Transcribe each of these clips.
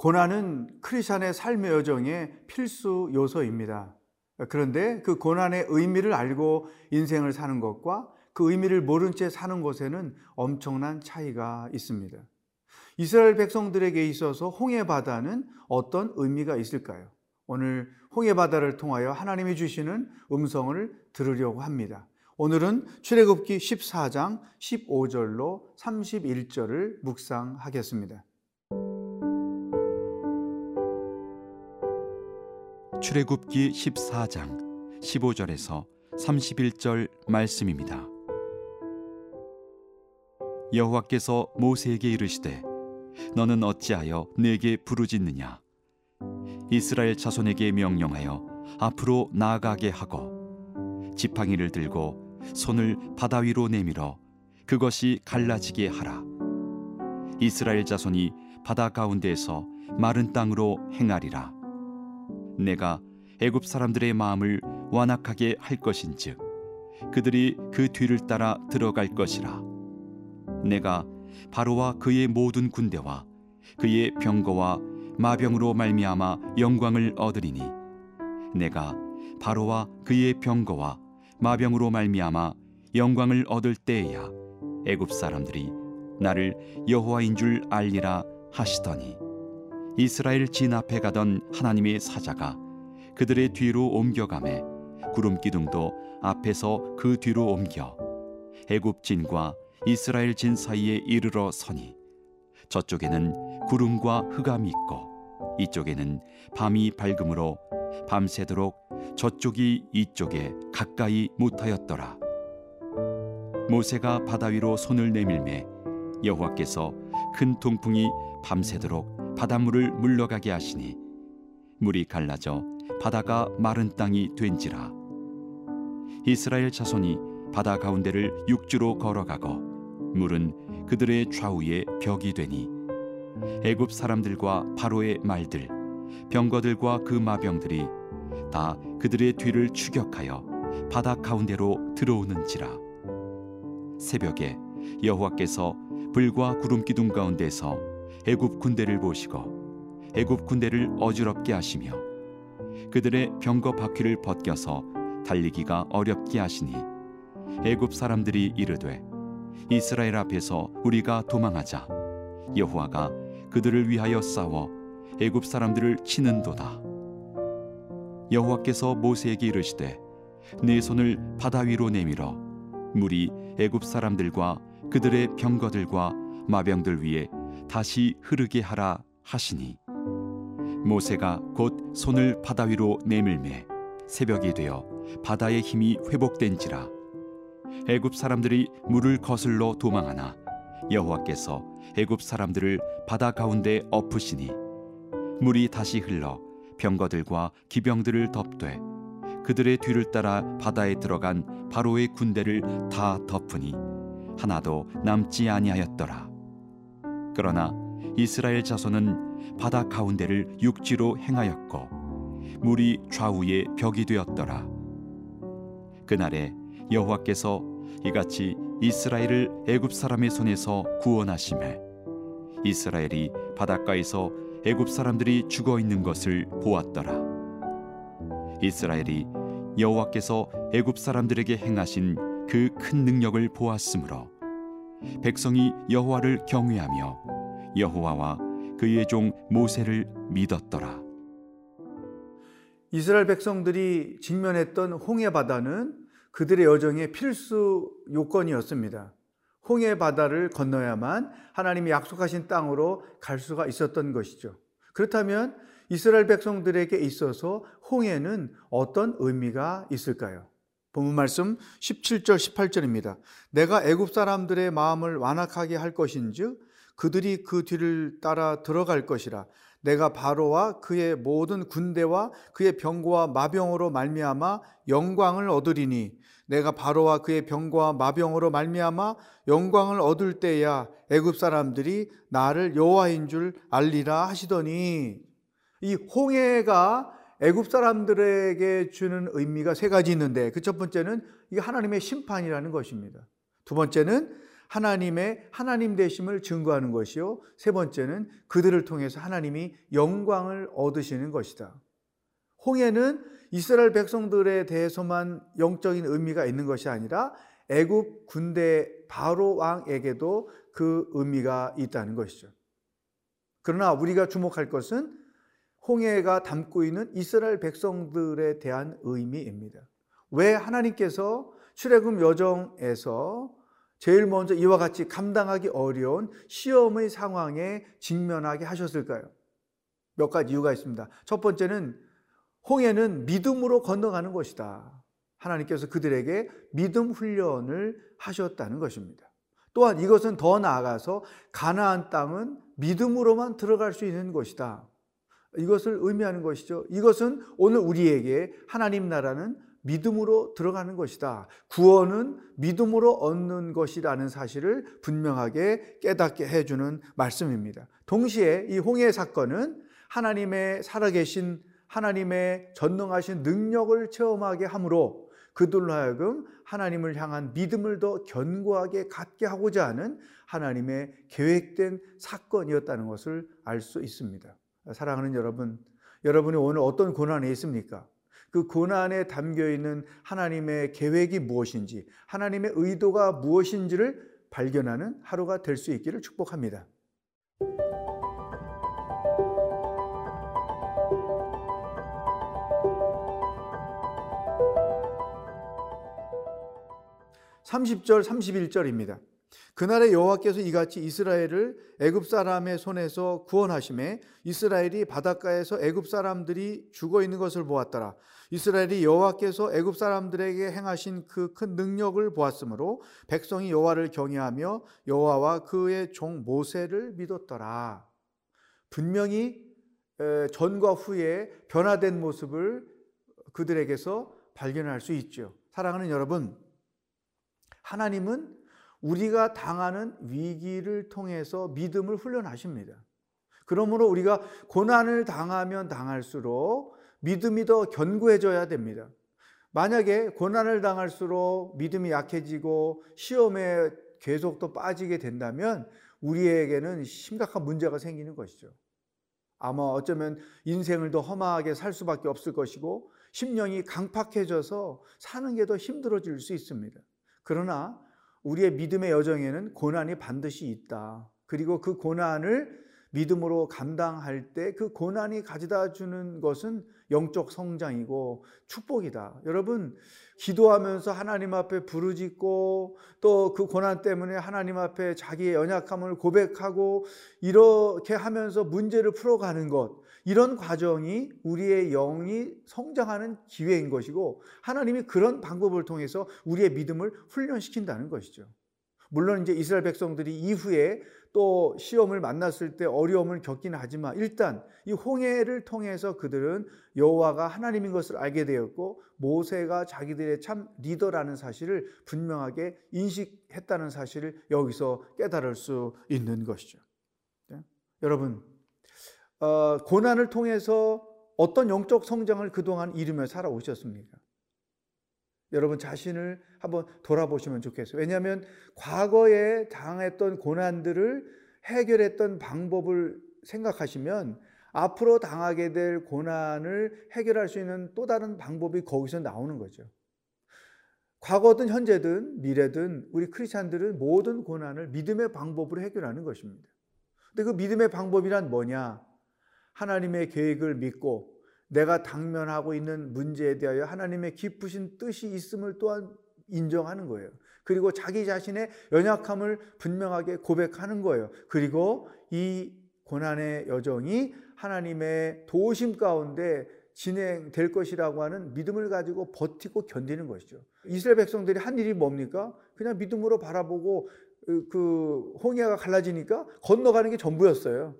고난은 크리스천의 삶의 여정의 필수 요소입니다. 그런데 그 고난의 의미를 알고 인생을 사는 것과 그 의미를 모른 채 사는 것에는 엄청난 차이가 있습니다. 이스라엘 백성들에게 있어서 홍해 바다는 어떤 의미가 있을까요? 오늘 홍해 바다를 통하여 하나님이 주시는 음성을 들으려고 합니다. 오늘은 출애굽기 14장 15절로 31절을 묵상하겠습니다. 출애굽기 14장 15절에서 31절 말씀입니다. 여호와께서 모세에게 이르시되 너는 어찌하여 내게 부르짖느냐? 이스라엘 자손에게 명령하여 앞으로 나아가게 하고 지팡이를 들고 손을 바다 위로 내밀어 그것이 갈라지게 하라. 이스라엘 자손이 바다 가운데에서 마른 땅으로 행하리라 내가 애굽 사람들의 마음을 완악하게 할 것인즉 그들이 그 뒤를 따라 들어갈 것이라. 내가 바로와 그의 모든 군대와 그의 병거와 마병으로 말미암아 영광을 얻으리니 내가 바로와 그의 병거와 마병으로 말미암아 영광을 얻을 때에야 애굽 사람들이 나를 여호와인 줄 알리라 하시더니 이스라엘 진 앞에 가던 하나님의 사자가 그들의 뒤로 옮겨가매 구름 기둥도 앞에서 그 뒤로 옮겨 애굽 진과 이스라엘 진 사이에 이르러 서니 저쪽에는 구름과 흑암이 있고 이쪽에는 밤이 밝음으로 밤새도록 저쪽이 이쪽에 가까이 못하였더라. 모세가 바다 위로 손을 내밀매 여호와께서 큰 통풍이 밤새도록 바닷물을 물러가게 하시니 물이 갈라져 바다가 마른 땅이 된지라. 이스라엘 자손이 바다 가운데를 육지로 걸어가고 물은 그들의 좌우에 벽이 되니 애굽 사람들과 바로의 말들 병거들과 그 마병들이 다 그들의 뒤를 추격하여 바다 가운데로 들어오는지라. 새벽에 여호와께서 불과 구름 기둥 가운데서 애굽 군대를 보시고 애굽 군대를 어지럽게 하시며 그들의 병거 바퀴를 벗겨서 달리기가 어렵게 하시니 애굽 사람들이 이르되 이스라엘 앞에서 우리가 도망하자. 여호와가 그들을 위하여 싸워 애굽 사람들을 치는도다. 여호와께서 모세에게 이르시되 네 손을 바다 위로 내밀어 물이 애굽 사람들과 그들의 병거들과 마병들 위에 다시 흐르게 하라 하시니. 모세가 곧 손을 바다 위로 내밀매 새벽이 되어 바다의 힘이 회복된지라. 애굽 사람들이 물을 거슬러 도망하나 여호와께서 애굽 사람들을 바다 가운데 엎으시니. 물이 다시 흘러 병거들과 기병들을 덮되 그들의 뒤를 따라 바다에 들어간 바로의 군대를 다 덮으니 하나도 남지 아니하였더라. 그러나 이스라엘 자손은 바다 가운데를 육지로 행하였고 물이 좌우에 벽이 되었더라. 그날에 여호와께서 이같이 이스라엘을 애굽 사람의 손에서 구원하심에 이스라엘이 바닷가에서 애굽 사람들이 죽어 있는 것을 보았더라. 이스라엘이 여호와께서 애굽 사람들에게 행하신 그 큰 능력을 보았으므로 백성이 여호와를 경외하며 여호와와 그의 종 모세를 믿었더라. 이스라엘 백성들이 직면했던 홍해 바다는 그들의 여정의 필수 요건이었습니다. 홍해 바다를 건너야만 하나님이 약속하신 땅으로 갈 수가 있었던 것이죠. 그렇다면 이스라엘 백성들에게 있어서 홍해는 어떤 의미가 있을까요? 본문 말씀 17절 18절입니다. 내가 애굽 사람들의 마음을 완악하게 할 것인즉 그들이 그 뒤를 따라 들어갈 것이라. 내가 바로와 그의 모든 군대와 그의 병거와 마병으로 말미암아 영광을 얻으리니 내가 바로와 그의 병거와 마병으로 말미암아 영광을 얻을 때야 애굽 사람들이 나를 여호와인 줄 알리라 하시더니 이 홍해가 애굽 사람들에게 주는 의미가 세 가지 있는데 그 첫 번째는 이게 하나님의 심판이라는 것입니다. 두 번째는 하나님의 하나님 되심을 증거하는 것이요. 세 번째는 그들을 통해서 하나님이 영광을 얻으시는 것이다. 홍해는 이스라엘 백성들에 대해서만 영적인 의미가 있는 것이 아니라 애굽 군대 바로 왕에게도 그 의미가 있다는 것이죠. 그러나 우리가 주목할 것은 홍해가 담고 있는 이스라엘 백성들에 대한 의미입니다. 왜 하나님께서 출애굽 여정에서 제일 먼저 이와 같이 감당하기 어려운 시험의 상황에 직면하게 하셨을까요? 몇 가지 이유가 있습니다. 첫 번째는 홍해는 믿음으로 건너가는 것이다. 하나님께서 그들에게 믿음 훈련을 하셨다는 것입니다. 또한 이것은 더 나아가서 가나안 땅은 믿음으로만 들어갈 수 있는 것이다. 이것을 의미하는 것이죠. 이것은 오늘 우리에게 하나님 나라는 믿음으로 들어가는 것이다. 구원은 믿음으로 얻는 것이라는 사실을 분명하게 깨닫게 해주는 말씀입니다. 동시에 이 홍해 사건은 하나님의 살아계신 하나님의 전능하신 능력을 체험하게 하므로 그들로 하여금 하나님을 향한 믿음을 더 견고하게 갖게 하고자 하는 하나님의 계획된 사건이었다는 것을 알 수 있습니다. 사랑하는 여러분, 여러분이 오늘 어떤 고난에 있습니까? 그 고난에 담겨 있는 하나님의 계획이 무엇인지, 하나님의 의도가 무엇인지를 발견하는 하루가 될 수 있기를 축복합니다. (30절) (31절입니다) 그날에 여호와께서 이같이 이스라엘을 애굽 사람의 손에서 구원하심에 이스라엘이 바닷가에서 애굽 사람들이 죽어 있는 것을 보았더라. 이스라엘이 여호와께서 애굽 사람들에게 행하신 그 큰 능력을 보았으므로 백성이 여호와를 경외하며 여호와와 그의 종 모세를 믿었더라. 분명히 전과 후에 변화된 모습을 그들에게서 발견할 수 있죠. 사랑하는 여러분, 하나님은 우리가 당하는 위기를 통해서 믿음을 훈련하십니다. 그러므로 우리가 고난을 당하면 당할수록 믿음이 더 견고해져야 됩니다. 만약에 고난을 당할수록 믿음이 약해지고 시험에 계속 또 빠지게 된다면 우리에게는 심각한 문제가 생기는 것이죠. 아마 어쩌면 인생을 더 험하게 살 수밖에 없을 것이고 심령이 강팍해져서 사는 게 더 힘들어질 수 있습니다. 그러나 우리의 믿음의 여정에는 고난이 반드시 있다. 그리고 그 고난을 믿음으로 감당할 때 그 고난이 가져다 주는 것은 영적 성장이고 축복이다. 여러분, 기도하면서 하나님 앞에 부르짖고 또 그 고난 때문에 하나님 앞에 자기의 연약함을 고백하고 이렇게 하면서 문제를 풀어가는 것. 이런 과정이 우리의 영이 성장하는 기회인 것이고 하나님이 그런 방법을 통해서 우리의 믿음을 훈련시킨다는 것이죠. 물론 이제 이스라엘 백성들이 이후에 또 시험을 만났을 때 어려움을 겪긴 하지만 일단 이 홍해를 통해서 그들은 여호와가 하나님인 것을 알게 되었고 모세가 자기들의 참 리더라는 사실을 분명하게 인식했다는 사실을 여기서 깨달을 수 있는 것이죠. 네? 여러분 어, 고난을 통해서 어떤 영적 성장을 그동안 이루며 살아오셨습니까? 여러분 자신을 한번 돌아보시면 좋겠어요. 왜냐하면 과거에 당했던 고난들을 해결했던 방법을 생각하시면 앞으로 당하게 될 고난을 해결할 수 있는 또 다른 방법이 거기서 나오는 거죠. 과거든 현재든 미래든 우리 크리스찬들은 모든 고난을 믿음의 방법으로 해결하는 것입니다. 근데 그 믿음의 방법이란 뭐냐? 하나님의 계획을 믿고 내가 당면하고 있는 문제에 대하여 하나님의 깊으신 뜻이 있음을 또한 인정하는 거예요. 그리고 자기 자신의 연약함을 분명하게 고백하는 거예요. 그리고 이 고난의 여정이 하나님의 도심 가운데 진행될 것이라고 하는 믿음을 가지고 버티고 견디는 것이죠. 이스라엘 백성들이 한 일이 뭡니까? 그냥 믿음으로 바라보고 그 홍해가 갈라지니까 건너가는 게 전부였어요.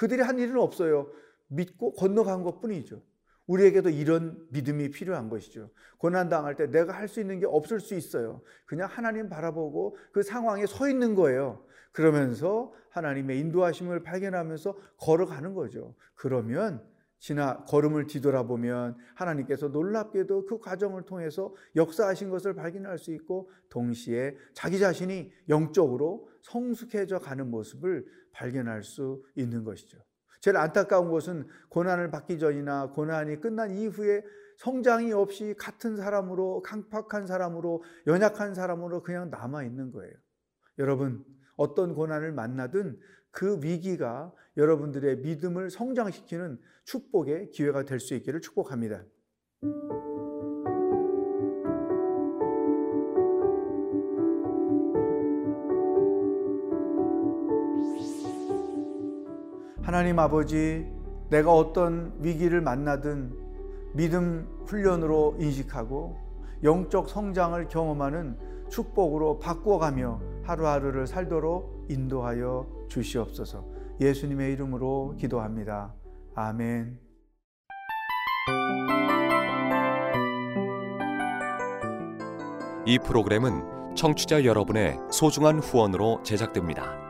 그들이 한 일은 없어요. 믿고 건너간 것 뿐이죠. 우리에게도 이런 믿음이 필요한 것이죠. 고난당할 때 내가 할 수 있는 게 없을 수 있어요. 그냥 하나님 바라보고 그 상황에 서 있는 거예요. 그러면서 하나님의 인도하심을 발견하면서 걸어가는 거죠. 그러면 지나 걸음을 뒤돌아보면 하나님께서 놀랍게도 그 과정을 통해서 역사하신 것을 발견할 수 있고 동시에 자기 자신이 영적으로 성숙해져 가는 모습을 발견할 수 있는 것이죠. 제일 안타까운 것은 고난을 받기 전이나 고난이 끝난 이후에 성장이 없이 같은 사람으로 강팍한 사람으로 연약한 사람으로 그냥 남아 있는 거예요. 여러분 어떤 고난을 만나든 그 위기가 여러분들의 믿음을 성장시키는 축복의 기회가 될 수 있기를 축복합니다. 하나님 아버지, 내가 어떤 위기를 만나든 믿음 훈련으로 인식하고 영적 성장을 경험하는 축복으로 바꾸어가며 하루하루를 살도록 인도하여 주시옵소서. 예수님의 이름으로 기도합니다. 아멘. 이 프로그램은 청취자 여러분의 소중한 후원으로 제작됩니다.